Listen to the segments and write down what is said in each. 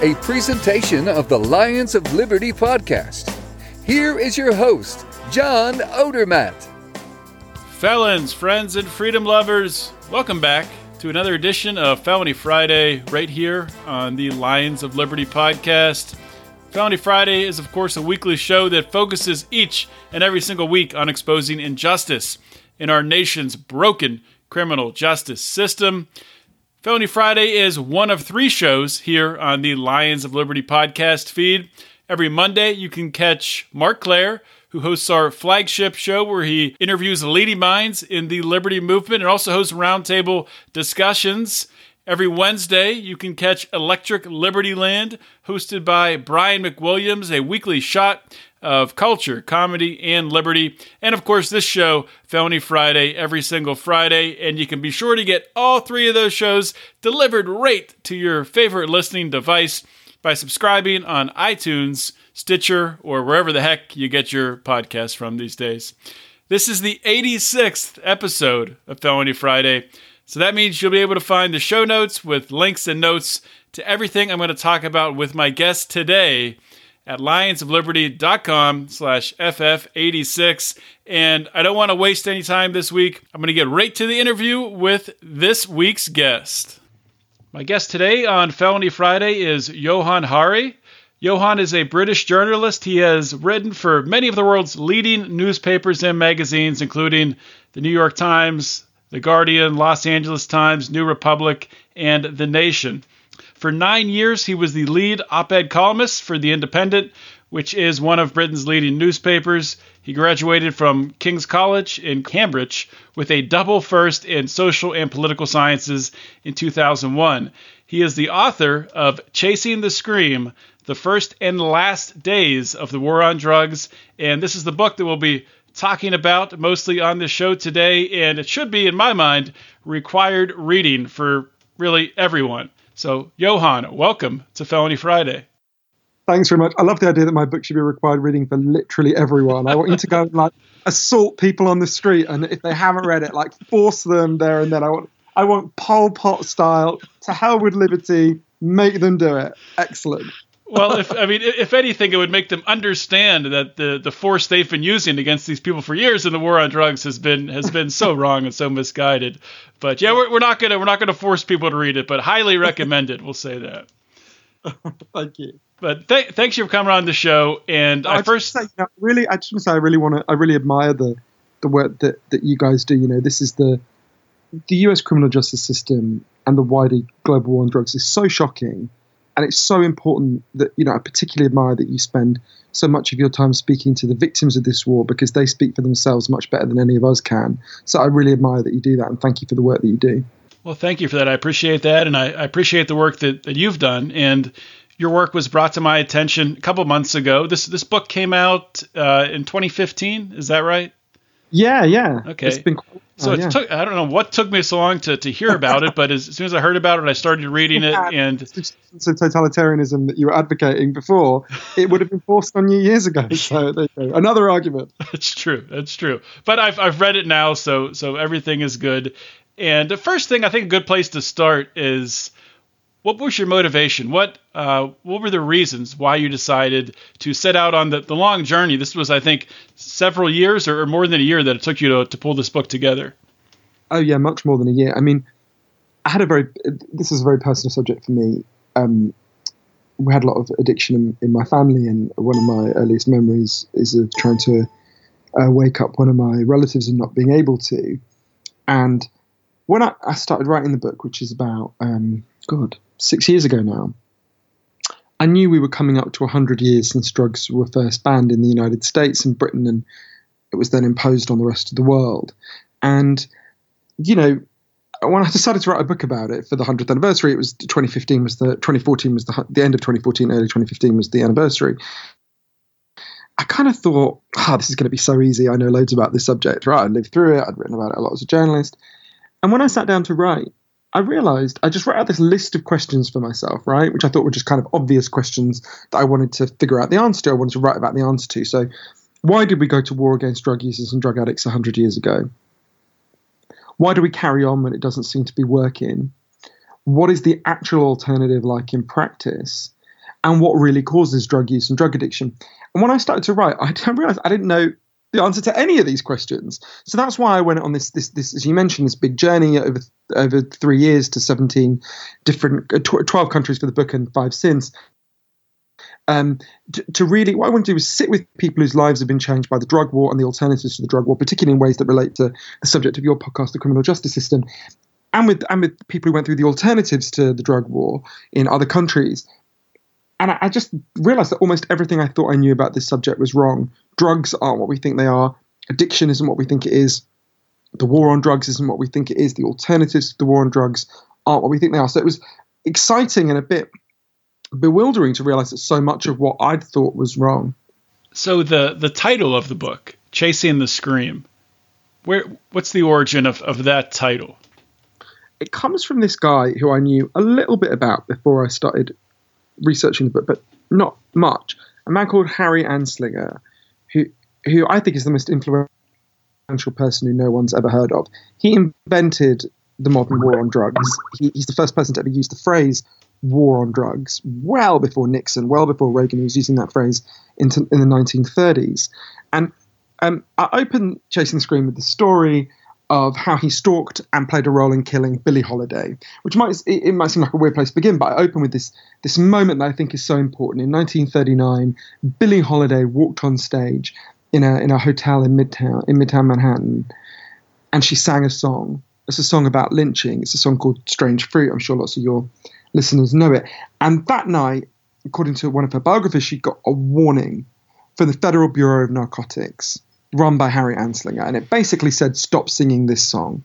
a presentation of the Lions of Liberty podcast. Here is your host, John Odermatt. Felons, friends, and freedom lovers, welcome back to another edition of Felony Friday right here on the Lions of Liberty podcast. Felony Friday is, of course, a weekly show that focuses each and every single week on exposing injustice in our nation's broken criminal justice system. Felony Friday is one of three shows here on the Lions of Liberty podcast feed. Every Monday, you can catch Marc Clair, who hosts our flagship show where he interviews leading minds in the liberty movement and also hosts roundtable discussions. Every Wednesday, you can catch Electric Liberty Land, hosted by Brian McWilliams, a weekly shot of culture, comedy, and liberty. And of course, this show, Felony Friday, every single Friday. And you can be sure to get all three of those shows delivered right to your favorite listening device by subscribing on iTunes, Stitcher, or wherever the heck you get your podcast from these days. This is the 86th episode of Felony Friday. So that means you'll be able to find the show notes with links and notes to everything I'm going to talk about with my guest today at lionsofliberty.com slash FF86. And I don't want to waste any time this week. I'm going to get right to the interview with this week's guest. My guest today on Felony Friday is Johann Hari. Johann is a British journalist. He has written for many of the world's leading newspapers and magazines, including the New York Times, The Guardian, Los Angeles Times, New Republic, and The Nation. For nine years, he was the lead op ed columnist for The Independent, which is one of Britain's leading newspapers. He graduated from King's College in Cambridge with a double first in social and political sciences in 2001. He is the author of Chasing the Scream The First and Last Days of the War on Drugs. And this is the book that we'll be talking about mostly on the show today. And it should be, in my mind, required reading for really everyone. So, Johann, welcome to Felony Friday. Thanks very much. I love the idea that my book should be required reading for literally everyone. I want you to go and like assault people on the street, and if they haven't read it, like force them there and then. I want, I want Pol Pot style. To hell with liberty. Make them do it. Excellent well, if I mean, if anything, it would make them understand that the the force they've been using against these people for years in the war on drugs has been has been so wrong and so misguided. But yeah, we're, we're not gonna we're not gonna force people to read it, but highly recommend it. We'll say that. Thank you. But th- thanks for coming on the show. And I, I first say, you know, really, I just want to say I really want to I really admire the the work that that you guys do. You know, this is the the U.S. criminal justice system and the wider global war on drugs is so shocking and it's so important that you know I particularly admire that you spend so much of your time speaking to the victims of this war because they speak for themselves much better than any of us can. So I really admire that you do that, and thank you for the work that you do. Well, thank you for that. I appreciate that, and I, I appreciate the work that, that you've done. And your work was brought to my attention a couple months ago. This this book came out uh, in 2015. Is that right? Yeah, yeah. Okay. It's been so oh, it yeah. took I don't know what took me so long to, to hear about it, but as, as soon as I heard about it, I started reading it. And so totalitarianism that you were advocating before, it would have been forced on you years ago. So there you go. Another argument. That's true. That's true. But I've I've read it now, so so everything is good. And the first thing I think a good place to start is what was your motivation? What uh, what were the reasons why you decided to set out on the, the long journey? This was, I think, several years or, or more than a year that it took you to, to pull this book together. Oh yeah, much more than a year. I mean, I had a very this is a very personal subject for me. Um, we had a lot of addiction in, in, my family, and one of my earliest memories is of trying to uh, wake up one of my relatives and not being able to. And when I, I started writing the book, which is about um, God six years ago now, I knew we were coming up to 100 years since drugs were first banned in the United States and Britain, and it was then imposed on the rest of the world. And, you know, when I decided to write a book about it for the 100th anniversary, it was 2015 was the 2014 was the the end of 2014, early 2015 was the anniversary. I kind of thought, ah, oh, this is going to be so easy. I know loads about this subject, right? I lived through it. I'd written about it a lot as a journalist. And when I sat down to write, I realized I just wrote out this list of questions for myself, right? Which I thought were just kind of obvious questions that I wanted to figure out the answer to. I wanted to write about the answer to. So, why did we go to war against drug users and drug addicts 100 years ago? Why do we carry on when it doesn't seem to be working? What is the actual alternative like in practice? And what really causes drug use and drug addiction? And when I started to write, I realized I didn't know the answer to any of these questions. So that's why I went on this, this, this as you mentioned, this big journey over over three years to 17 different, uh, 12 countries for the book and five since. Um, to, to, really, what I want to do is sit with people whose lives have been changed by the drug war and the alternatives to the drug war, particularly in ways that relate to the subject of your podcast, the criminal justice system, and with and with people who went through the alternatives to the drug war in other countries. And I, I just realized that almost everything I thought I knew about this subject was wrong. Drugs aren't what we think they are. Addiction isn't what we think it is. The war on drugs isn't what we think it is. The alternatives to the war on drugs aren't what we think they are. So it was exciting and a bit bewildering to realize that so much of what I'd thought was wrong. So the the title of the book, Chasing the Scream, where what's the origin of, of that title? It comes from this guy who I knew a little bit about before I started researching the book, but not much. A man called Harry Anslinger, who who I think is the most influential person who no one's ever heard of. He invented the modern war on drugs. He, he's the first person to ever use the phrase war on drugs, well before Nixon, well before Reagan he was using that phrase in, in the 1930s. And um, I open Chasing the Scream with the story of how he stalked and played a role in killing Billie Holiday, which might it, might seem like a weird place to begin, but I open with this this moment that I think is so important. In 1939, Billie Holiday walked on stage in a in a hotel in Midtown in Midtown Manhattan, and she sang a song. It's a song about lynching. It's a song called "Strange Fruit." I'm sure lots of your listeners know it. And that night, according to one of her biographers, she got a warning from the Federal Bureau of Narcotics run by Harry Anslinger, and it basically said, "Stop singing this song."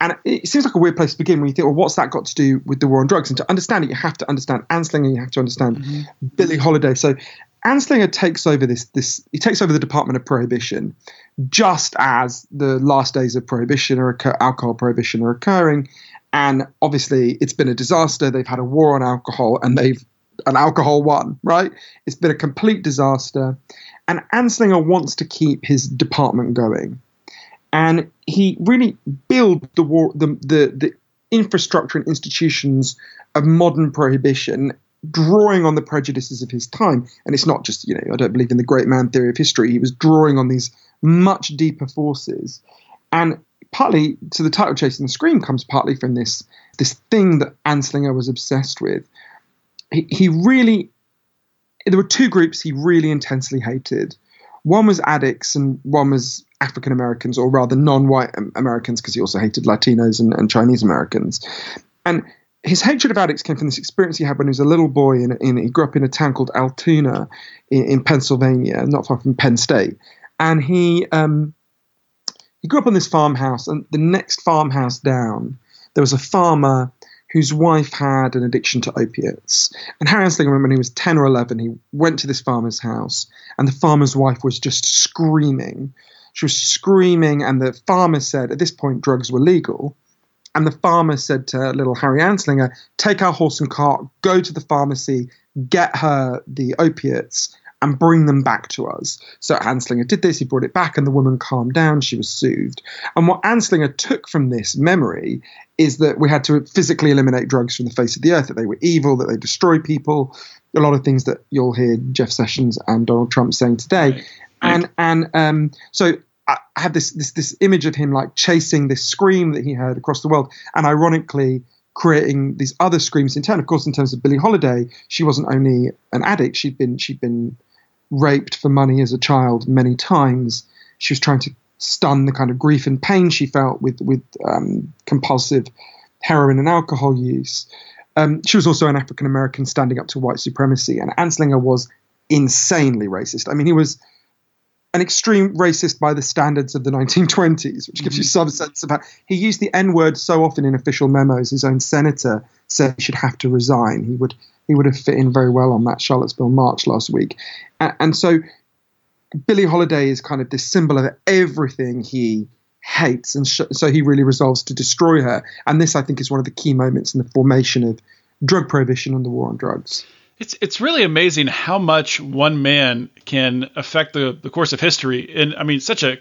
And it seems like a weird place to begin when you think, well, what's that got to do with the war on drugs? And to understand it, you have to understand Anslinger, you have to understand mm-hmm. Billie Holiday. So Anslinger takes over this this he takes over the Department of Prohibition just as the last days of prohibition or alcohol prohibition are occurring and obviously it's been a disaster they've had a war on alcohol and they've an alcohol won right it's been a complete disaster and Anslinger wants to keep his department going. And he really built the the, the, the infrastructure and institutions of modern prohibition, drawing on the prejudices of his time. And it's not just, you know, I don't believe in the great man theory of history. He was drawing on these much deeper forces. And partly to the title Chasing the Scream comes partly from this this thing that Anslinger was obsessed with. He, he really there were two groups he really intensely hated. One was addicts, and one was African Americans, or rather non-white Americans, because he also hated Latinos and, and, Chinese Americans. And his hatred of addicts came from this experience he had when he was a little boy. In, in he grew up in a town called Altoona in, in Pennsylvania, not far from Penn State, and he um, he grew up on this farmhouse. And the next farmhouse down, there was a farmer whose wife had an addiction to opiates. And Harry Anslinger, when he was 10 or 11, he went to this farmer's house, and the farmer's wife was just screaming. She was screaming, and the farmer said, at this point, drugs were legal. And the farmer said to little Harry Anslinger, take our horse and cart, go to the pharmacy, get her the opiates, and bring them back to us. So Anslinger did this, he brought it back, and the woman calmed down, she was soothed. And what Anslinger took from this memory is that we had to physically eliminate drugs from the face of the earth, that they were evil, that they destroy people, a lot of things that you'll hear Jeff Sessions and Donald Trump saying today. Right. And and um, so I have this this this image of him like chasing this scream that he heard across the world, and ironically creating these other screams in turn. Of course, in terms of Billie Holiday, she wasn't only an addict; she'd been she'd been raped for money as a child many times. She was trying to stun the kind of grief and pain she felt with with um, compulsive heroin and alcohol use. Um, she was also an African American standing up to white supremacy, and Anslinger was insanely racist. I mean, he was an extreme racist by the standards of the 1920s, which gives you some sense of about. He used the N word so often in official memos. His own senator said he should have to resign. He would he would have fit in very well on that Charlottesville march last week, and, and so Billie Holiday is kind of this symbol of everything he hates, and so he really resolves to destroy her. And this, I think, is one of the key moments in the formation of drug prohibition and the war on drugs. It's it's really amazing how much one man can affect the, the course of history in I mean such a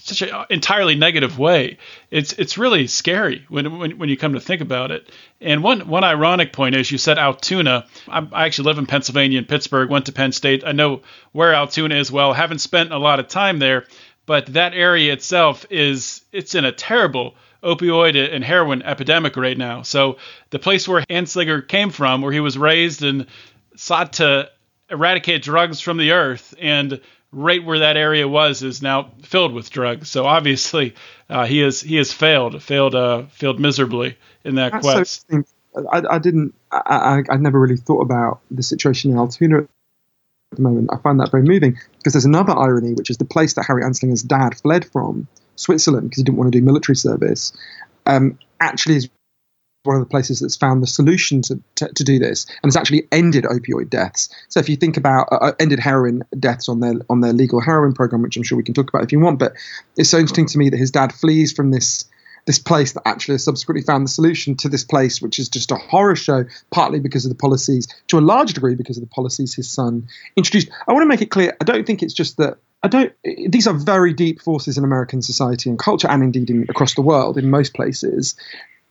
such an uh, entirely negative way. It's it's really scary when, when when you come to think about it. And one one ironic point is you said Altoona. I, I actually live in Pennsylvania in Pittsburgh. Went to Penn State. I know where Altoona is well. Haven't spent a lot of time there, but that area itself is it's in a terrible opioid and heroin epidemic right now. So the place where Anslinger came from, where he was raised and sought to eradicate drugs from the earth, and right where that area was is now filled with drugs. So obviously, uh, he has he has failed, failed, uh, failed miserably in that That's quest. So I, I, didn't. I, I, I never really thought about the situation in Altoona at the moment. I find that very moving because there's another irony, which is the place that Harry Anslinger's dad fled from, Switzerland, because he didn't want to do military service. Um, actually, is one of the places that's found the solution to, to, to, do this, and it's actually ended opioid deaths. So if you think about uh, uh, ended heroin deaths on their on their legal heroin program, which I'm sure we can talk about if you want, but it's so interesting to me that his dad flees from this this place that actually has subsequently found the solution to this place, which is just a horror show, partly because of the policies, to a large degree because of the policies his son introduced. I want to make it clear, I don't think it's just that I don't. These are very deep forces in American society and culture, and indeed in, across the world in most places.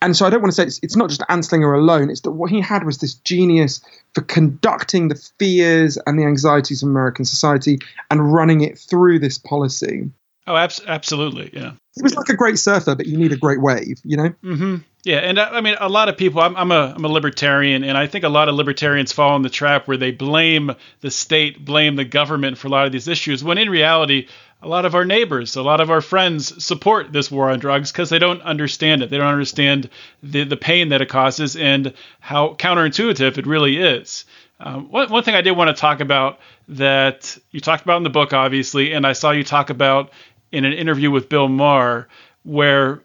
And so I don't want to say it's, it's not just Anslinger alone. It's that what he had was this genius for conducting the fears and the anxieties of American society and running it through this policy. Oh, abs- absolutely, yeah. It was like a great surfer, but you need a great wave, you know. Mm-hmm. Yeah, and I, I mean, a lot of people. I'm, I'm a I'm a libertarian, and I think a lot of libertarians fall in the trap where they blame the state, blame the government for a lot of these issues, when in reality, a lot of our neighbors, a lot of our friends support this war on drugs because they don't understand it. They don't understand the the pain that it causes and how counterintuitive it really is. Um, one, one thing I did want to talk about that you talked about in the book, obviously, and I saw you talk about in an interview with Bill Maher, where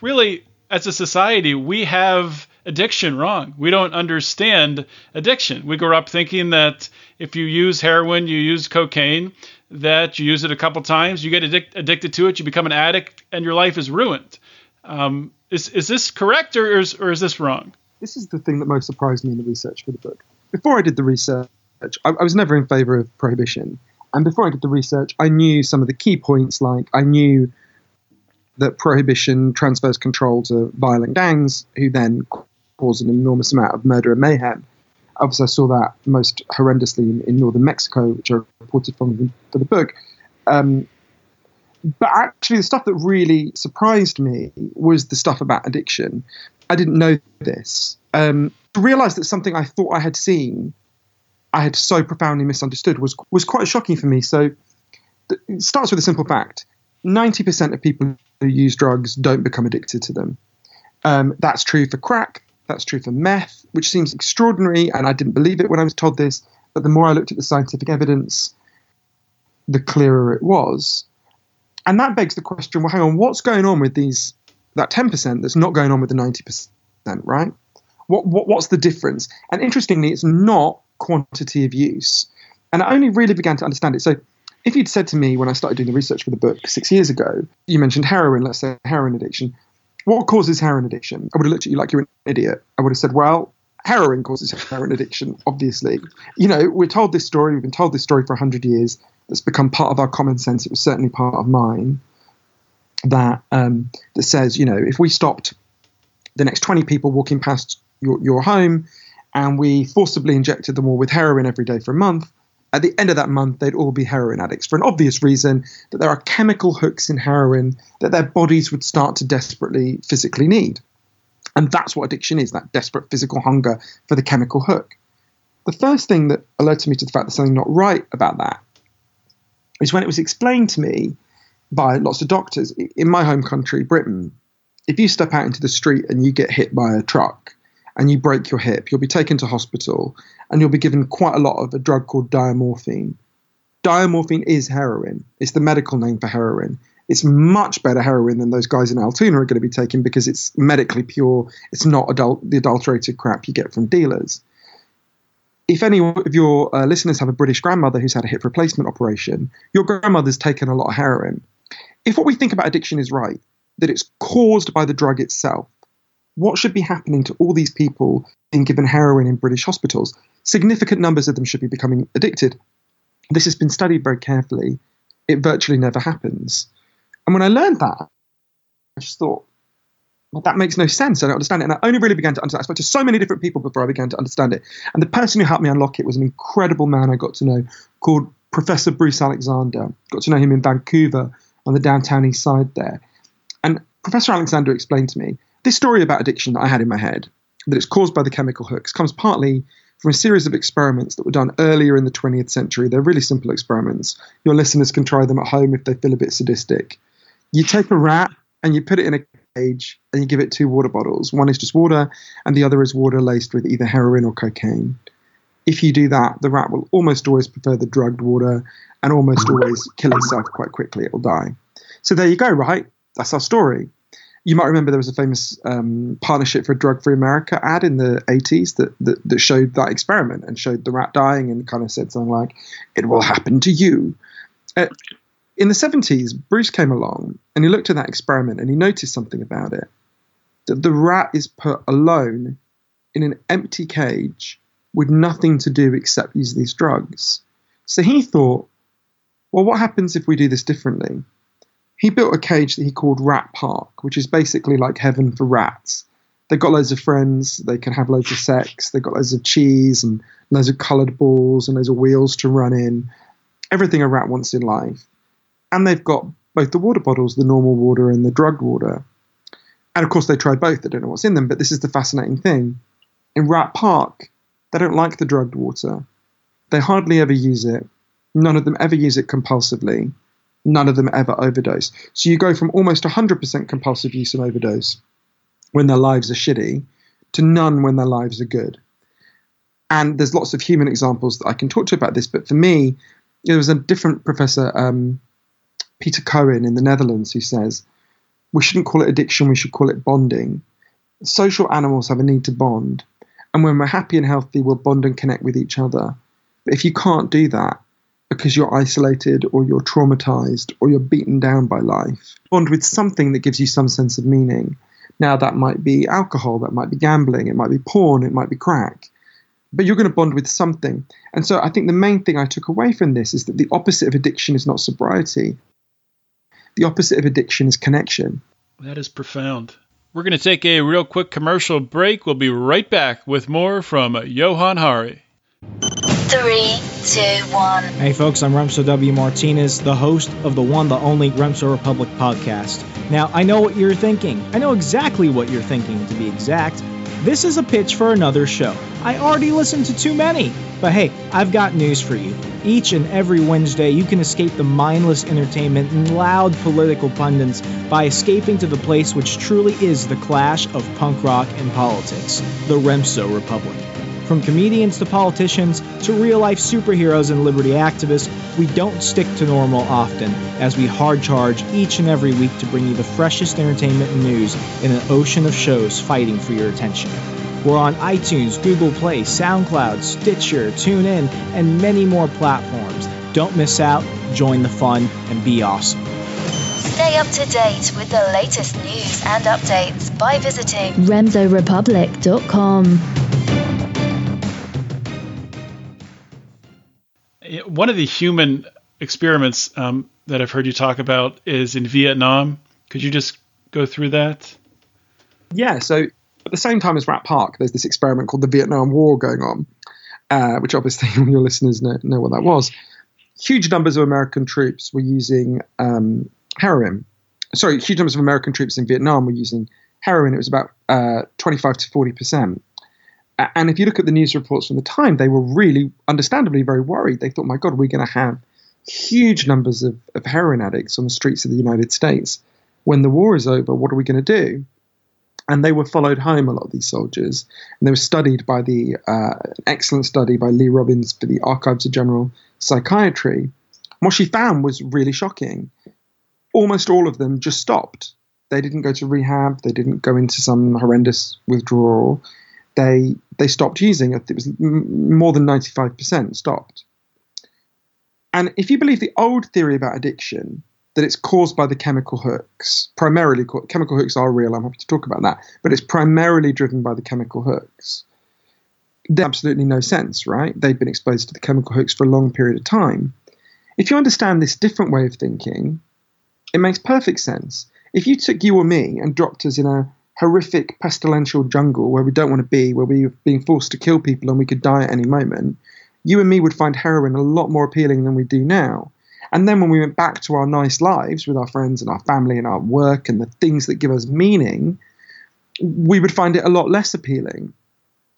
really, as a society, we have addiction wrong. We don't understand addiction. We grow up thinking that if you use heroin, you use cocaine, that you use it a couple times, you get addic- addicted to it, you become an addict, and your life is ruined. Um, is, is this correct or is, or is this wrong? This is the thing that most surprised me in the research for the book. Before I did the research, I, I was never in favor of prohibition. And before I did the research, I knew some of the key points, like I knew that prohibition transfers control to violent gangs, who then cause an enormous amount of murder and mayhem. Obviously, I saw that most horrendously in, in northern Mexico, which I reported from for the book. Um, but actually, the stuff that really surprised me was the stuff about addiction. I didn't know this. Um, to realize that something I thought I had seen I had so profoundly misunderstood was was quite shocking for me. So it starts with a simple fact: ninety percent of people who use drugs don't become addicted to them. Um, that's true for crack. That's true for meth, which seems extraordinary, and I didn't believe it when I was told this. But the more I looked at the scientific evidence, the clearer it was. And that begs the question: Well, hang on, what's going on with these that ten percent that's not going on with the ninety percent, right? What, what what's the difference? And interestingly, it's not quantity of use. And I only really began to understand it. So if you'd said to me when I started doing the research for the book six years ago, you mentioned heroin, let's say heroin addiction. What causes heroin addiction? I would have looked at you like you're an idiot. I would have said, well, heroin causes heroin addiction, obviously. You know, we're told this story, we've been told this story for 100 years. It's become part of our common sense. It was certainly part of mine. That um, that says, you know, if we stopped the next 20 people walking past your, your home and we forcibly injected them all with heroin every day for a month. At the end of that month, they'd all be heroin addicts for an obvious reason that there are chemical hooks in heroin that their bodies would start to desperately physically need. And that's what addiction is that desperate physical hunger for the chemical hook. The first thing that alerted me to the fact there's something not right about that is when it was explained to me by lots of doctors in my home country, Britain. If you step out into the street and you get hit by a truck, and you break your hip, you'll be taken to hospital and you'll be given quite a lot of a drug called diamorphine. Diamorphine is heroin. It's the medical name for heroin. It's much better heroin than those guys in Altoona are going to be taking because it's medically pure. It's not adult, the adulterated crap you get from dealers. If any of your uh, listeners have a British grandmother who's had a hip replacement operation, your grandmother's taken a lot of heroin. If what we think about addiction is right, that it's caused by the drug itself, what should be happening to all these people being given heroin in British hospitals? Significant numbers of them should be becoming addicted. This has been studied very carefully. It virtually never happens. And when I learned that, I just thought, well, that makes no sense. I don't understand it. And I only really began to understand. I spoke to so many different people before I began to understand it. And the person who helped me unlock it was an incredible man I got to know called Professor Bruce Alexander. Got to know him in Vancouver on the downtown east side there. And Professor Alexander explained to me this story about addiction that I had in my head, that it's caused by the chemical hooks, comes partly from a series of experiments that were done earlier in the 20th century. They're really simple experiments. Your listeners can try them at home if they feel a bit sadistic. You take a rat and you put it in a cage and you give it two water bottles. One is just water, and the other is water laced with either heroin or cocaine. If you do that, the rat will almost always prefer the drugged water and almost always kill itself quite quickly. It will die. So there you go, right? That's our story you might remember there was a famous um, partnership for a drug free America ad in the 80s that, that, that showed that experiment and showed the rat dying and kind of said something like, "It will happen to you." Uh, in the 70s, Bruce came along and he looked at that experiment and he noticed something about it. That the rat is put alone in an empty cage with nothing to do except use these drugs. So he thought, well, what happens if we do this differently? He built a cage that he called Rat Park, which is basically like heaven for rats. They've got loads of friends, they can have loads of sex, they've got loads of cheese and loads of coloured balls and loads of wheels to run in. Everything a rat wants in life. And they've got both the water bottles, the normal water and the drugged water. And of course, they try both. They don't know what's in them, but this is the fascinating thing. In Rat Park, they don't like the drugged water. They hardly ever use it. None of them ever use it compulsively none of them ever overdose. So you go from almost 100% compulsive use and overdose when their lives are shitty to none when their lives are good. And there's lots of human examples that I can talk to about this, but for me, there was a different professor, um, Peter Cohen in the Netherlands, who says we shouldn't call it addiction, we should call it bonding. Social animals have a need to bond, and when we're happy and healthy, we'll bond and connect with each other. But if you can't do that, because you're isolated or you're traumatized or you're beaten down by life. Bond with something that gives you some sense of meaning. Now, that might be alcohol, that might be gambling, it might be porn, it might be crack. But you're going to bond with something. And so I think the main thing I took away from this is that the opposite of addiction is not sobriety, the opposite of addiction is connection. That is profound. We're going to take a real quick commercial break. We'll be right back with more from Johann Hari. Three, two, one. Hey folks, I'm Remso W. Martinez, the host of the one, the only Remso Republic podcast. Now, I know what you're thinking. I know exactly what you're thinking, to be exact. This is a pitch for another show. I already listened to too many. But hey, I've got news for you. Each and every Wednesday, you can escape the mindless entertainment and loud political pundits by escaping to the place which truly is the clash of punk rock and politics the Remso Republic. From comedians to politicians to real life superheroes and liberty activists, we don't stick to normal often as we hard charge each and every week to bring you the freshest entertainment and news in an ocean of shows fighting for your attention. We're on iTunes, Google Play, SoundCloud, Stitcher, TuneIn, and many more platforms. Don't miss out, join the fun, and be awesome. Stay up to date with the latest news and updates by visiting RemsoRepublic.com. one of the human experiments um, that I've heard you talk about is in Vietnam. Could you just go through that? Yeah. So at the same time as Rat Park, there's this experiment called the Vietnam War going on, uh, which obviously your listeners know, know, what that was. Huge numbers of American troops were using um, heroin. Sorry, huge numbers of American troops in Vietnam were using heroin. It was about uh, 25 to 40 percent. And if you look at the news reports from the time, they were really, understandably, very worried. They thought, my God, we're going to have huge numbers of, of heroin addicts on the streets of the United States. When the war is over, what are we going to do? And they were followed home, a lot of these soldiers, and they were studied by the uh, excellent study by Lee Robins for the Archives of General Psychiatry. what she found was really shocking. Almost all of them just stopped. They didn't go to rehab. They didn't go into some horrendous withdrawal. They they stopped using it. It was more than ninety five percent stopped. And if you believe the old theory about addiction, that it's caused by the chemical hooks, primarily chemical hooks are real. I'm happy to talk about that, but it's primarily driven by the chemical hooks. There's absolutely no sense, right? They've been exposed to the chemical hooks for a long period of time. If you understand this different way of thinking, it makes perfect sense. If you took you or me and dropped us in a horrific pestilential jungle where we don't want to be, where we're being forced to kill people and we could die at any moment, you and me would find heroin a lot more appealing than we do now. And then when we went back to our nice lives with our friends and our family and our work and the things that give us meaning, we would find it a lot less appealing.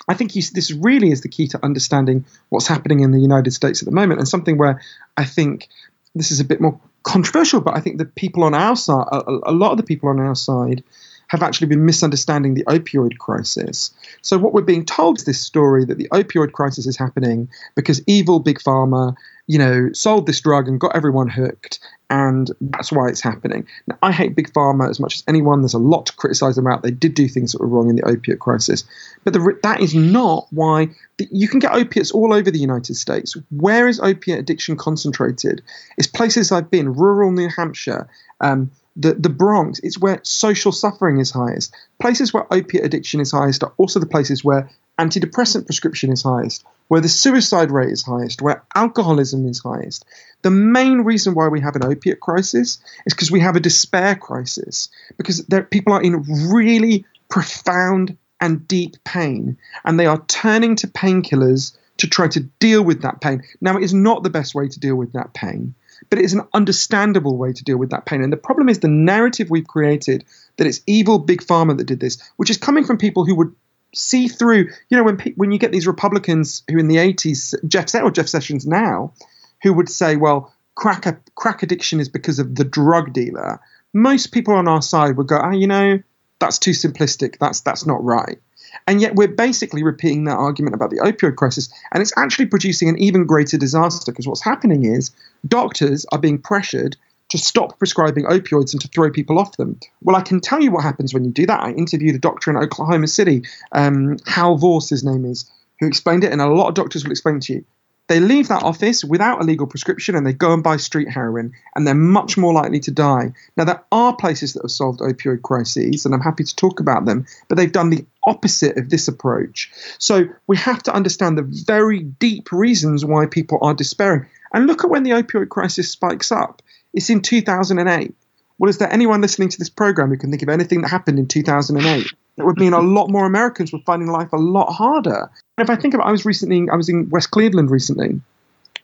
I think this really is the key to understanding what's happening in the United States at the moment, and something where I think this is a bit more controversial, but I think the people on our side, a, a lot of the people on our side, have actually been misunderstanding the opioid crisis. So, what we're being told is this story that the opioid crisis is happening because evil big pharma, you know, sold this drug and got everyone hooked, and that's why it's happening. Now, I hate big pharma as much as anyone. There's a lot to criticize them about. They did do things that were wrong in the opiate crisis, but the, that is not why you can get opiates all over the United States. Where is opiate addiction concentrated? It's places I've been, rural New Hampshire. Um, the, the Bronx, it's where social suffering is highest. Places where opiate addiction is highest are also the places where antidepressant prescription is highest, where the suicide rate is highest, where alcoholism is highest. The main reason why we have an opiate crisis is because we have a despair crisis, because there, people are in really profound and deep pain, and they are turning to painkillers to try to deal with that pain. Now, it is not the best way to deal with that pain but it is an understandable way to deal with that pain. And the problem is the narrative we've created that it's evil big pharma that did this, which is coming from people who would see through. You know, when when you get these Republicans who in the '80s, Jeff or Jeff Sessions now, who would say, well, crack crack addiction is because of the drug dealer. Most people on our side would go, ah, oh, you know, that's too simplistic. That's that's not right. And yet we're basically repeating that argument about the opioid crisis. And it's actually producing an even greater disaster because what's happening is doctors are being pressured to stop prescribing opioids and to throw people off them. Well, I can tell you what happens when you do that. I interviewed a doctor in Oklahoma City, um, Hal Voss, his name is, who explained it, and a lot of doctors will explain to you. They leave that office without a legal prescription and they go and buy street heroin, and they're much more likely to die. Now, there are places that have solved opioid crises, and I'm happy to talk about them, but they've done the opposite of this approach. So we have to understand the very deep reasons why people are despairing. And look at when the opioid crisis spikes up. It's in 2008. Well, is there anyone listening to this program who can think of anything that happened in 2008? That would mean a lot more Americans were finding life a lot harder. And if I think about, I was recently, I was in West Cleveland recently,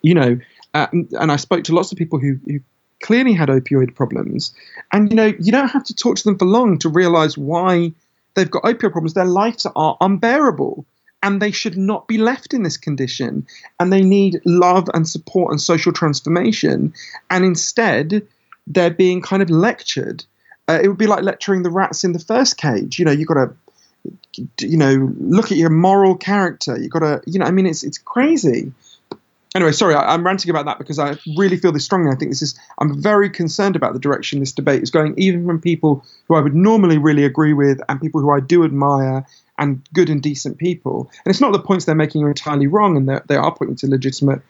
you know, uh, and I spoke to lots of people who, who clearly had opioid problems. And, you know, you don't have to talk to them for long to realize why they've got opioid problems. Their lives are unbearable and they should not be left in this condition. And they need love and support and social transformation. And instead, they're being kind of lectured. Uh, it would be like lecturing the rats in the first cage. You know, you've got to, you know, look at your moral character. You've got to, you know, I mean, it's it's crazy. Anyway, sorry, I, am ranting about that because I really feel this strongly. I think this is, I'm very concerned about the direction this debate is going, even from people who I would normally really agree with and people who I do admire and good and decent people. And it's not the points they're making are entirely wrong and they are pointing to legitimate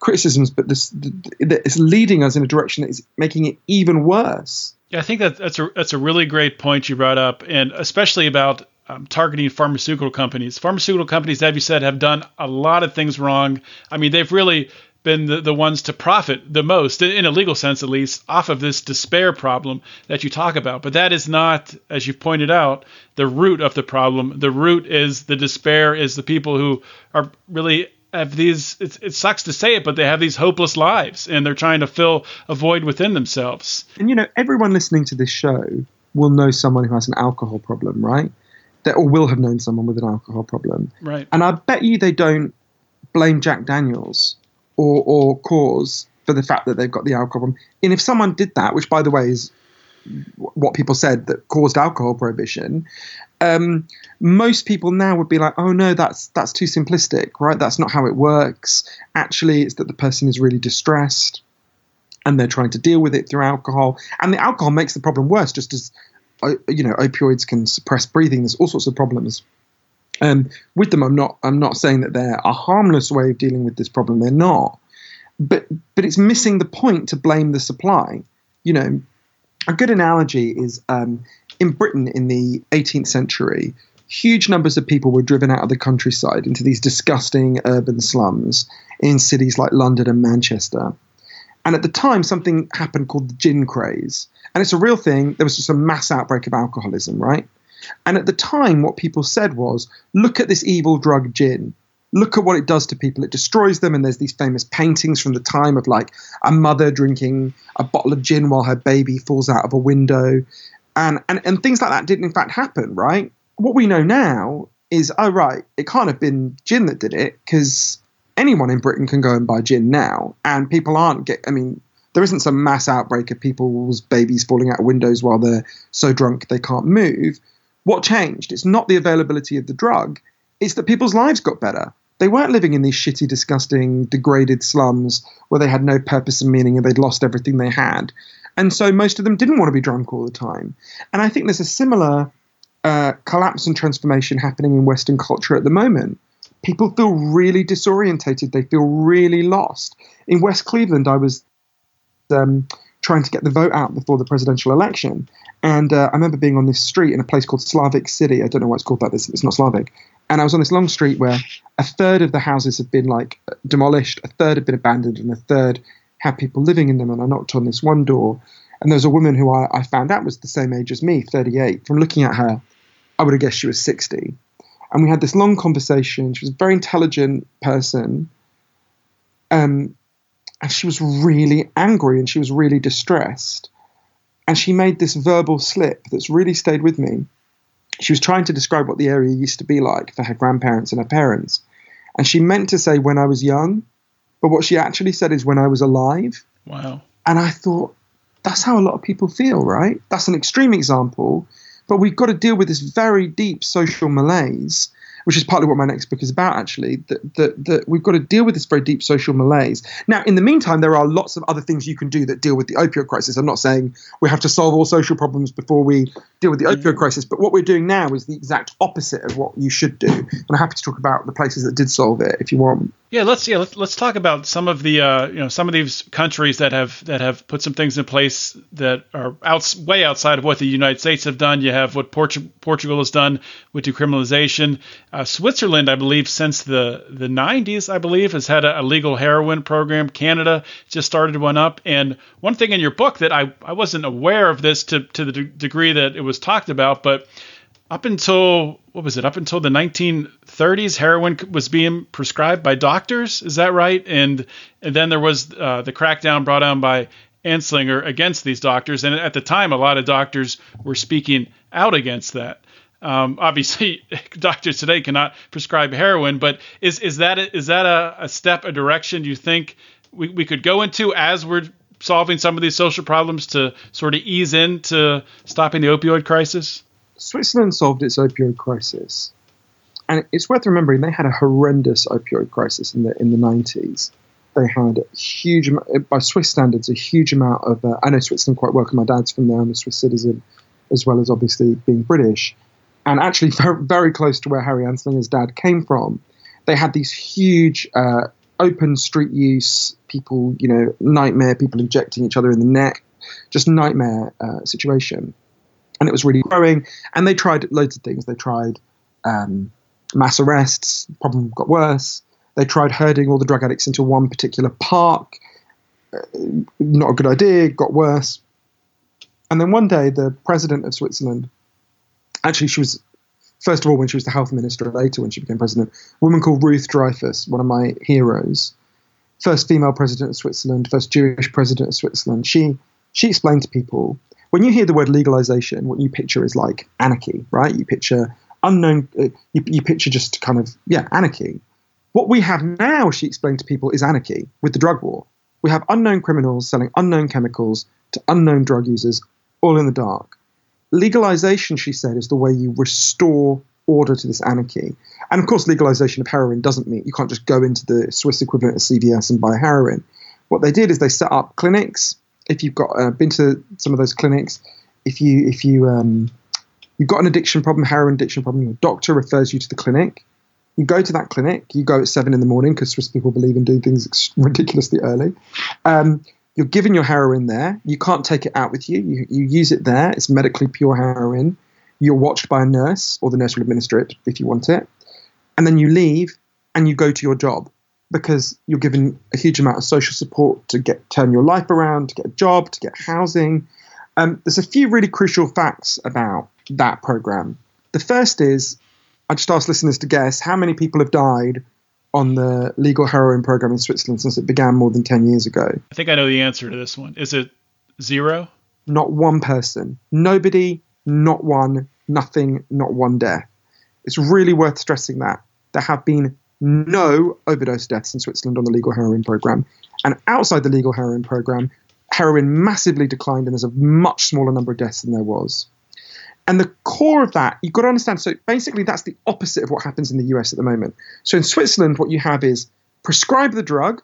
criticisms, but this it's leading us in a direction that is making it even worse. Yeah, I think that that's a that's a really great point you brought up, and especially about um, targeting pharmaceutical companies. Pharmaceutical companies, as you said, have done a lot of things wrong. I mean, they've really been the, the ones to profit the most, in a legal sense at least, off of this despair problem that you talk about. But that is not, as you've pointed out, the root of the problem. The root is the despair, is the people who are really have these it sucks to say it but they have these hopeless lives and they're trying to fill a void within themselves and you know everyone listening to this show will know someone who has an alcohol problem right or will have known someone with an alcohol problem right and i bet you they don't blame jack daniels or or Coors for the fact that they've got the alcohol problem and if someone did that which by the way is what people said that caused alcohol prohibition um, most people now would be like, "Oh no, that's that's too simplistic, right? That's not how it works. Actually, it's that the person is really distressed. and they're trying to deal with it through alcohol. And the alcohol makes the problem worse, just as you know, opioids can suppress breathing. There's all sorts of problems um, with them. I'm not. I'm not saying that they're a harmless way of dealing with this problem. They're not. But but it's missing the point to blame the supply. You know, a good analogy is um, in Britain in the 18th century. Huge numbers of people were driven out of the countryside into these disgusting urban slums in cities like London and Manchester. And at the time, something happened called the gin craze. And it's a real thing. There was just a mass outbreak of alcoholism, right? And at the time, what people said was, look at this evil drug gin. Look at what it does to people. It destroys them. And there's these famous paintings from the time of like a mother drinking a bottle of gin while her baby falls out of a window. And, and, and things like that didn't in fact happen, right? What we know now is, oh, right, it can't have been gin that did it because anyone in Britain can go and buy gin now. And people aren't get, I mean, there isn't some mass outbreak of people's babies falling out of windows while they're so drunk they can't move. What changed? It's not the availability of the drug, it's that people's lives got better. They weren't living in these shitty, disgusting, degraded slums where they had no purpose and meaning and they'd lost everything they had. And so most of them didn't want to be drunk all the time. And I think there's a similar uh, collapse and transformation happening in Western culture at the moment. People feel really disorientated. They feel really lost. In West Cleveland, I was um, trying to get the vote out before the presidential election. And uh, I remember being on this street in a place called Slavic City. I don't know why it's called that. It's, it's not Slavic. And I was on this long street where a third of the houses had been like demolished, a third had been abandoned, and a third had people living in them. And I knocked on this one door, and there was a woman who I, I found out was the same age as me, 38. From looking at her, I would have guessed she was 60. And we had this long conversation. She was a very intelligent person. Um, and she was really angry and she was really distressed. And she made this verbal slip that's really stayed with me. She was trying to describe what the area used to be like for her grandparents and her parents. And she meant to say when I was young, but what she actually said is when I was alive. Wow. And I thought, that's how a lot of people feel, right? That's an extreme example, but we've got to deal with this very deep social malaise which is partly what my next book is about, actually, that, that, that we've got to deal with this very deep social malaise. Now, in the meantime, there are lots of other things you can do that deal with the opioid crisis. I'm not saying we have to solve all social problems before we deal with the opioid Mm-hmm. crisis, but what we're doing now is the exact opposite of what you should do. And I'm happy to talk about the places that did solve it if you want. Yeah, let's yeah let's, let's talk about some of the uh, you know some of these countries that have that have put some things in place that are out way outside of what the United States have done. You have what Portu- Portugal has done with decriminalization. Uh, Switzerland, I believe, since the the 90s, I believe, has had a, a legal heroin program. Canada just started one up. And one thing in your book that I I wasn't aware of this to to the de- degree that it was talked about, but up until what was it? Up until the 1930s, heroin was being prescribed by doctors. Is that right? And and then there was uh, the crackdown brought on by Anslinger against these doctors. And at the time, a lot of doctors were speaking out against that. Um, obviously, doctors today cannot prescribe heroin, but is is that a, is that a, a step, a direction you think we, we could go into as we're solving some of these social problems to sort of ease into stopping the opioid crisis? Switzerland solved its opioid crisis, and it's worth remembering they had a horrendous opioid crisis in the in the nineties. They had a huge, am- by Swiss standards, a huge amount of. Uh, I know Switzerland quite well. 'cause My dad's from there. I'm a Swiss citizen, as well as obviously being British, and actually very, close to where Harry Anslinger's dad came from. They had these huge uh, open street use people, you know, nightmare people injecting each other in the neck, just nightmare uh, situation and it was really growing. And they tried loads of things. They tried um, mass arrests. Problem got worse. They tried herding all the drug addicts into one particular park. Uh, not a good idea. Got worse. And then one day, the president of Switzerland, actually, she was first of all when she was the health minister, later when she became president, a woman called Ruth Dreifuss, one of my heroes, first female president of Switzerland, first Jewish president of Switzerland. She she explained to people when you hear the word legalization, what you picture is like anarchy, right? You picture unknown, uh, you, you picture just kind of, yeah, anarchy. What we have now, she explained to people, is anarchy with the drug war. We have unknown criminals selling unknown chemicals to unknown drug users, all in the dark. Legalization, she said, is the way you restore order to this anarchy. And of course, legalization of heroin doesn't mean you can't just go into the Swiss equivalent of CVS and buy heroin. what they did is they set up clinics. If you've got uh, been to some of those clinics, if you if you um, you've got an addiction problem, heroin addiction problem, your doctor refers you to the clinic. You go to that clinic. You go at seven in the morning because Swiss people believe in doing things ridiculously early. Um, you're given your heroin there. You can't take it out with you. You, you use it there. It's medically pure heroin. You're watched by a nurse, or the nurse will administer it if you want it. And then you leave and you go to your job because you're given a huge amount of social support to get turn your life around, to get a job, to get housing. Um, there's a few really crucial facts about that program. The first is I just asked listeners to guess how many people have died on the legal heroin program in Switzerland since it began more than 10 years ago. I think I know the answer to this one. Is it zero? Not one person. Nobody, not one, nothing, not one death. It's really worth stressing that. There have been no overdose deaths in Switzerland on the legal heroin program. And outside the legal heroin program, heroin massively declined and there's a much smaller number of deaths than there was. And the core of that, you've got to understand. So basically, that's the opposite of what happens in the US at the moment. So in Switzerland, what you have is prescribe the drug,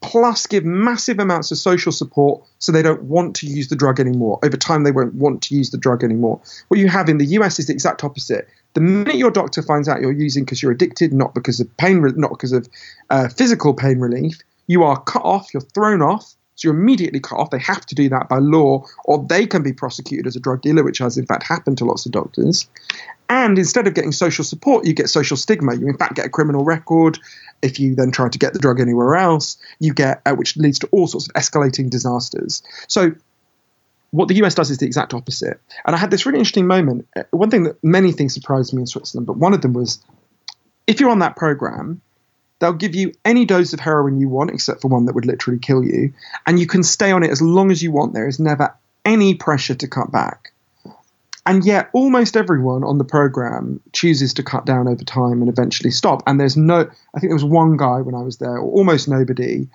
plus give massive amounts of social support so they don't want to use the drug anymore. Over time, they won't want to use the drug anymore. What you have in the US is the exact opposite. The minute your doctor finds out you're using because you're addicted, not because of pain, not because of uh, physical pain relief, you are cut off, you're thrown off, so you're immediately cut off. They have to do that by law, or they can be prosecuted as a drug dealer, which has in fact happened to lots of doctors. And instead of getting social support, you get social stigma. You in fact get a criminal record. If you then try to get the drug anywhere else, you get uh, which leads to all sorts of escalating disasters. So what the US does is the exact opposite. And I had this really interesting moment. Uh, one thing that many things surprised me in Switzerland, but one of them was if you're on that program, They'll give you any dose of heroin you want, except for one that would literally kill you, and you can stay on it as long as you want. There is never any pressure to cut back. And yet, almost everyone on the program chooses to cut down over time and eventually stop. And there's no, I think there was one guy when I was there, or almost nobody,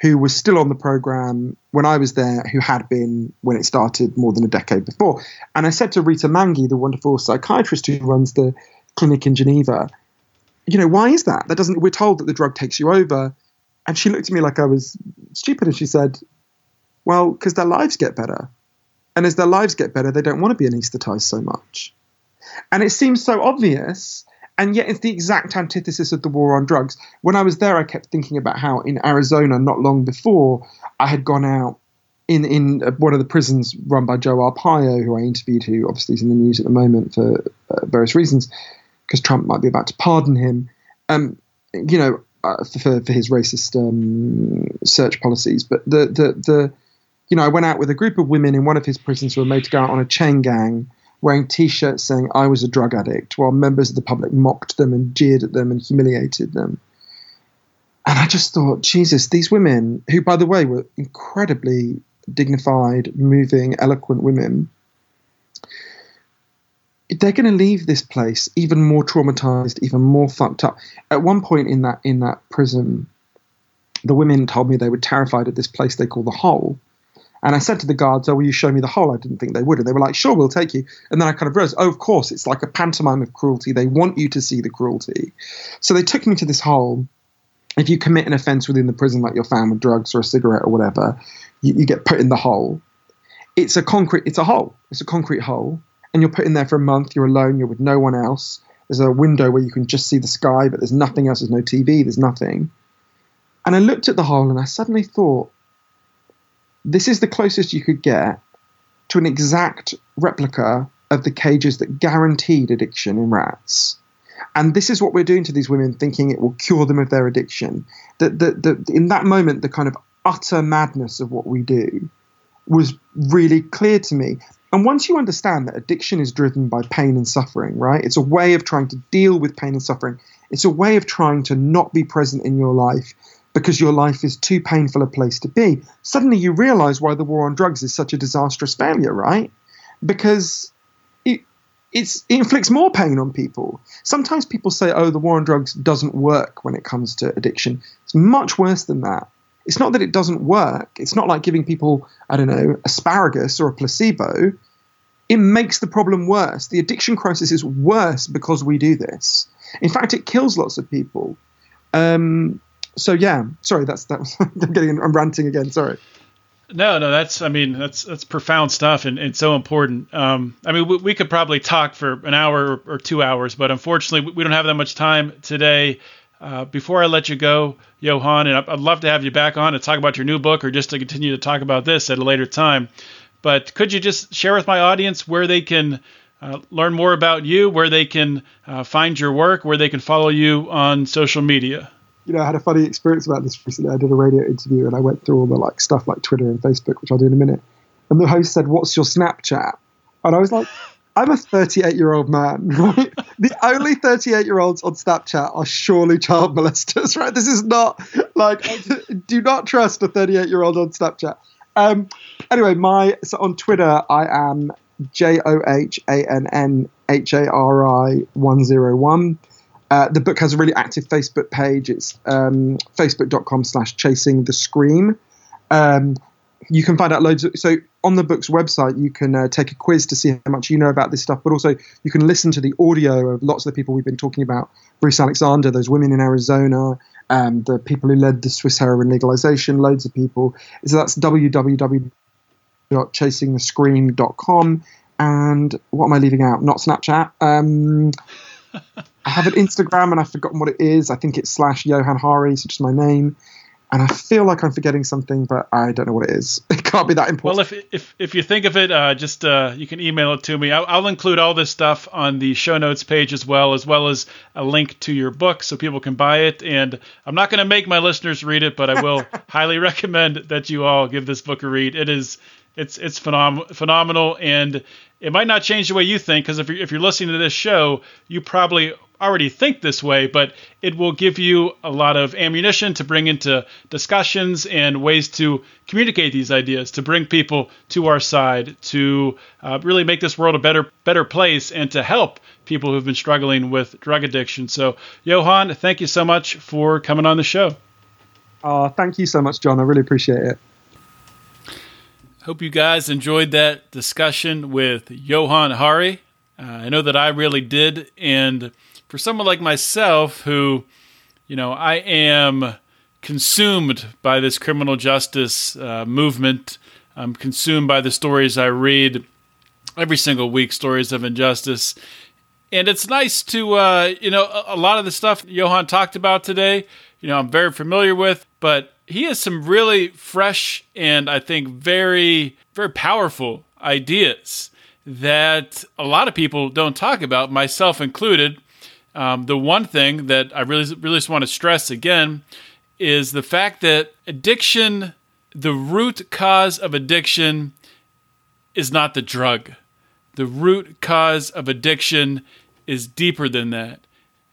who was still on the program when I was there, who had been when it started more than a decade before. And I said to Rita Mangi, the wonderful psychiatrist who runs the clinic in Geneva, you know, why is that? That doesn't. We're told that the drug takes you over, and she looked at me like I was stupid, and she said, "Well, because their lives get better, and as their lives get better, they don't want to be anaesthetized so much." And it seems so obvious, and yet it's the exact antithesis of the war on drugs. When I was there, I kept thinking about how in Arizona, not long before, I had gone out in in one of the prisons run by Joe Arpaio, who I interviewed, who obviously is in the news at the moment for uh, various reasons because Trump might be about to pardon him, um, you know, uh, for, for his racist um, search policies. But the, the, the, you know, I went out with a group of women in one of his prisons who were made to go out on a chain gang wearing T-shirts saying I was a drug addict, while members of the public mocked them and jeered at them and humiliated them. And I just thought, Jesus, these women, who, by the way, were incredibly dignified, moving, eloquent women, they're going to leave this place even more traumatized, even more fucked up. At one point in that in that prison, the women told me they were terrified of this place they call the hole. And I said to the guards, "Oh, will you show me the hole?" I didn't think they would, and they were like, "Sure, we'll take you." And then I kind of realized, "Oh, of course, it's like a pantomime of cruelty. They want you to see the cruelty." So they took me to this hole. If you commit an offence within the prison, like you're found with drugs or a cigarette or whatever, you, you get put in the hole. It's a concrete. It's a hole. It's a concrete hole and you're put in there for a month. You're alone. You're with no one else. There's a window where you can just see the sky, but there's nothing else. There's no TV. There's nothing. And I looked at the hole and I suddenly thought, this is the closest you could get to an exact replica of the cages that guaranteed addiction in rats. And this is what we're doing to these women, thinking it will cure them of their addiction. That, that, that in that moment, the kind of utter madness of what we do was really clear to me. And once you understand that addiction is driven by pain and suffering, right? It's a way of trying to deal with pain and suffering. It's a way of trying to not be present in your life because your life is too painful a place to be. Suddenly you realize why the war on drugs is such a disastrous failure, right? Because it, it inflicts more pain on people. Sometimes people say, oh, the war on drugs doesn't work when it comes to addiction. It's much worse than that. It's not that it doesn't work. It's not like giving people, I don't know, asparagus or a placebo. It makes the problem worse. The addiction crisis is worse because we do this. In fact, it kills lots of people. Um, so yeah, sorry, that's that was I'm getting I'm ranting again. Sorry. No, no, that's I mean that's that's profound stuff and, and so important. Um, I mean we, we could probably talk for an hour or, or two hours, but unfortunately we don't have that much time today. Uh, before I let you go, Johann, and I'd love to have you back on to talk about your new book or just to continue to talk about this at a later time. But could you just share with my audience where they can uh, learn more about you, where they can uh, find your work, where they can follow you on social media? You know, I had a funny experience about this recently. I did a radio interview and I went through all the like stuff like Twitter and Facebook, which I'll do in a minute. And the host said, "What's your Snapchat?" And I was like, I'm a 38 year old man, right? The only 38 year olds on Snapchat are surely child molesters, right? This is not like, do not trust a 38 year old on Snapchat. Um, anyway, my so on Twitter, I am J O H A N N H A R I 101. Uh, the book has a really active Facebook page. It's um, facebook.com slash chasing the scream. Um, you can find out loads of, so on the book's website you can uh, take a quiz to see how much you know about this stuff but also you can listen to the audio of lots of the people we've been talking about. Bruce alexander those women in arizona um, the people who led the swiss heroin legalization loads of people. So that's www.chasingthescream.com and what am i leaving out? Not snapchat. Um, i have an instagram and i've forgotten what it is. I think it's slash johann hari so just my name and I feel like I'm forgetting something, but I don't know what it is. It can't be that important. Well, if if if you think of it, uh, just uh, you can email it to me. I'll, I'll, include all this stuff on the show notes page as well, as well as a link to your book so people can buy it. And I'm not going to make my listeners read it, but I will highly recommend that you all give this book a read. It is it's it's phenom- phenomenal, and it might not change the way you think because if you're if you're listening to this show, you probably already think this way, but it will give you a lot of ammunition to bring into discussions and ways to communicate these ideas, to bring people to our side, to uh, really make this world a better better place, and to help people who've been struggling with drug addiction. So, Johann, thank you so much for coming on the show. Uh, thank you so much, John. I really appreciate it. Hope you guys enjoyed that discussion with Johann Hari. Uh, I know that I really did, and for someone like myself who, you know, I am consumed by this criminal justice uh, movement. I'm consumed by the stories I read every single week, stories of injustice. And it's nice to, uh, you know, a, a lot of the stuff Johann talked about today, you know, I'm very familiar with, but he has some really fresh and I think very, very powerful ideas that a lot of people don't talk about, myself included. Um, the one thing that I really, really just want to stress again is the fact that addiction, the root cause of addiction, is not the drug. The root cause of addiction is deeper than that.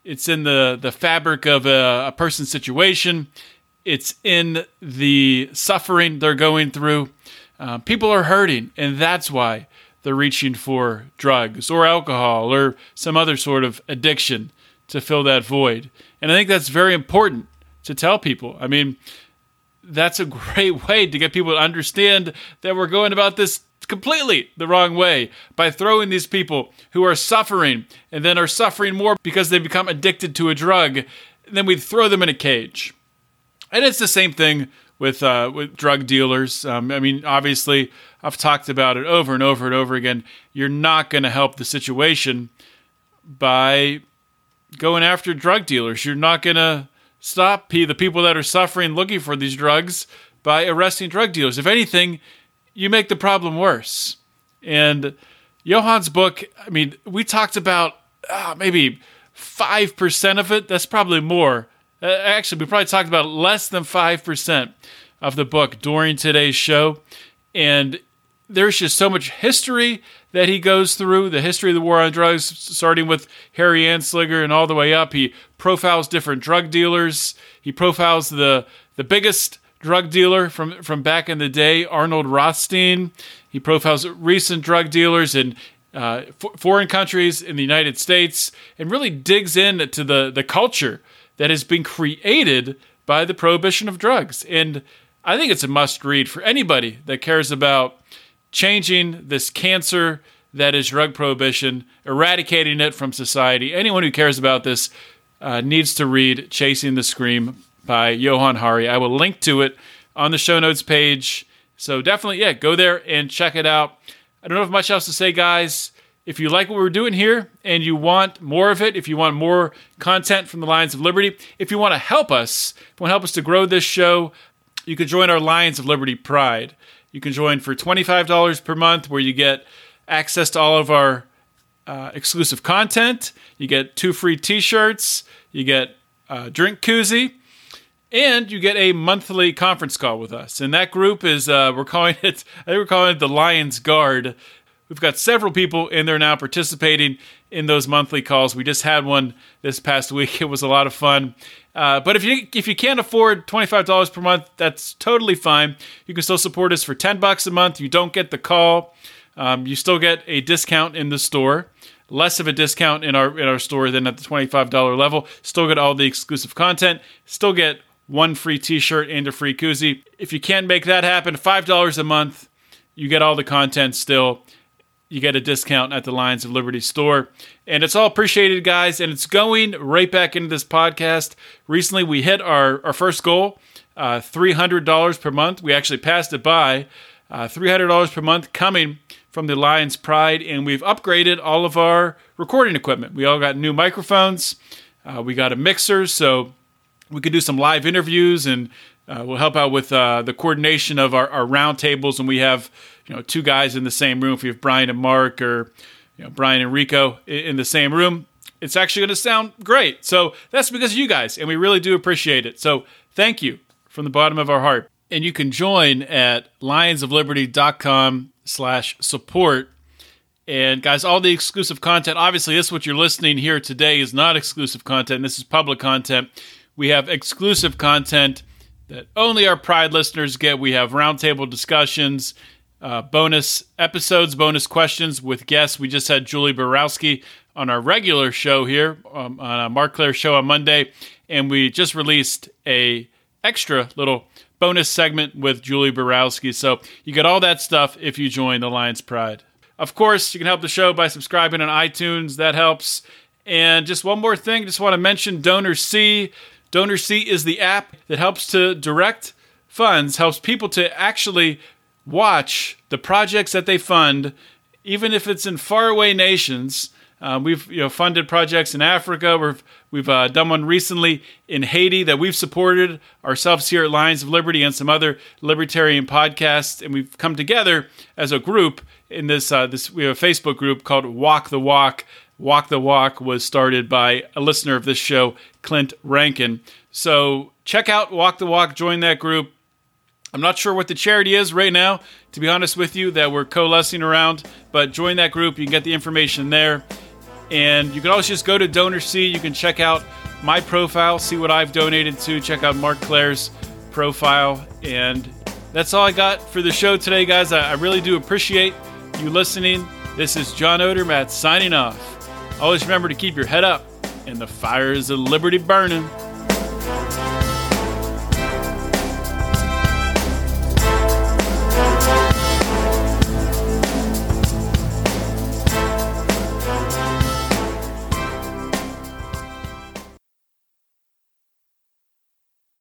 It's in the, the fabric of a, a person's situation. It's in the suffering they're going through. Uh, people are hurting, and that's why they're reaching for drugs or alcohol or some other sort of addiction to fill that void. And I think that's very important to tell people. I mean, that's a great way to get people to understand that we're going about this completely the wrong way by throwing these people who are suffering and then are suffering more because they become addicted to a drug. Then we throw them in a cage. And it's the same thing with uh, with drug dealers. Um, I mean, obviously, I've talked about it over and over and over again. You're not going to help the situation by going after drug dealers. You're not going to stop the people that are suffering looking for these drugs by arresting drug dealers. If anything, you make the problem worse. And Johann's book, I mean, we talked about uh, maybe 5% of it. That's probably more. Uh, actually, we probably talked about less than 5% of the book during today's show. And there's just so much history that he goes through the history of the war on drugs, starting with Harry Anslinger and all the way up. He profiles different drug dealers. He profiles the the biggest drug dealer from from back in the day, Arnold Rothstein. He profiles recent drug dealers in uh, foreign countries in the United States, and really digs into the the culture that has been created by the prohibition of drugs. And I think it's a must read for anybody that cares about changing this cancer that is drug prohibition, eradicating it from society. Anyone who cares about this uh, needs to read Chasing the Scream by Johann Hari. I will link to it on the show notes page. So definitely, yeah, go there and check it out. I don't have much else to say, guys. If you like what we're doing here and you want more of it, if you want more content from the Lions of Liberty, if you want to help us, if you want to help us to grow this show, you can join our Lions of Liberty Pride. You can join for $25 per month, where you get access to all of our uh, exclusive content. You get two free t shirts, you get a drink koozie, and you get a monthly conference call with us. And that group is, uh, we're calling it, I think we're calling it the Lions Guard. We've got several people in there now participating in those monthly calls. We just had one this past week. It was a lot of fun. Uh, but if you if you can't afford twenty five dollars per month, that's totally fine. You can still support us for ten bucks a month. You don't get the call. Um, you still get a discount in the store, less of a discount in our in our store than at the twenty five dollar level. Still get all the exclusive content. Still get one free T shirt and a free koozie. If you can't make that happen, five dollars a month, you get all the content still you get a discount at the Lions of Liberty store. And it's all appreciated, guys. And it's going right back into this podcast. Recently, we hit our, our first goal uh, $300 per month. We actually passed it by. Uh, $300 per month coming from the Lions Pride. And we've upgraded all of our recording equipment. We all got new microphones, uh, we got a mixer. So we could do some live interviews and uh, we'll help out with uh, the coordination of our, our roundtables And we have you know two guys in the same room. If you have Brian and Marc or you know Brian and Rico in the same room, it's actually going to sound great. So that's because of you guys, and we really do appreciate it. So thank you from the bottom of our heart. And you can join at lionsofliberty.com slash support. And guys, all the exclusive content, obviously, this what you're listening here today is not exclusive content. This is public content. We have exclusive content that only our Pride listeners get. We have roundtable discussions, uh, bonus episodes, bonus questions with guests. We just had Julie Borowski on our regular show here um, on a Marc Clair show on Monday, and we just released a extra little bonus segment with Julie Borowski. So you get all that stuff if you join the Lions Pride. Of course, you can help the show by subscribing on iTunes. That helps. And just one more thing, just want to mention DonorSee. Donor C is the app that helps to direct funds, helps people to actually watch the projects that they fund, even if it's in faraway nations. Uh, we've you know funded projects in Africa. We've we've uh, done one recently in Haiti that we've supported ourselves here at Lions of Liberty and some other libertarian podcasts, and we've come together as a group in this uh, this we have a Facebook group called Walk the Walk. Walk the Walk was started by a listener of this show, Clint Rankin. So check out Walk the Walk. Join that group. I'm not sure what the charity is right now, to be honest with you, that we're coalescing around, but join that group. You can get the information there. And you can always just go to DonorSee. You can check out my profile, see what I've donated to, check out Marc Clair's profile. And that's all I got for the show today, guys. I, I really do appreciate you listening. This is John Odermatt signing off. Always remember to keep your head up and the fires of liberty burning.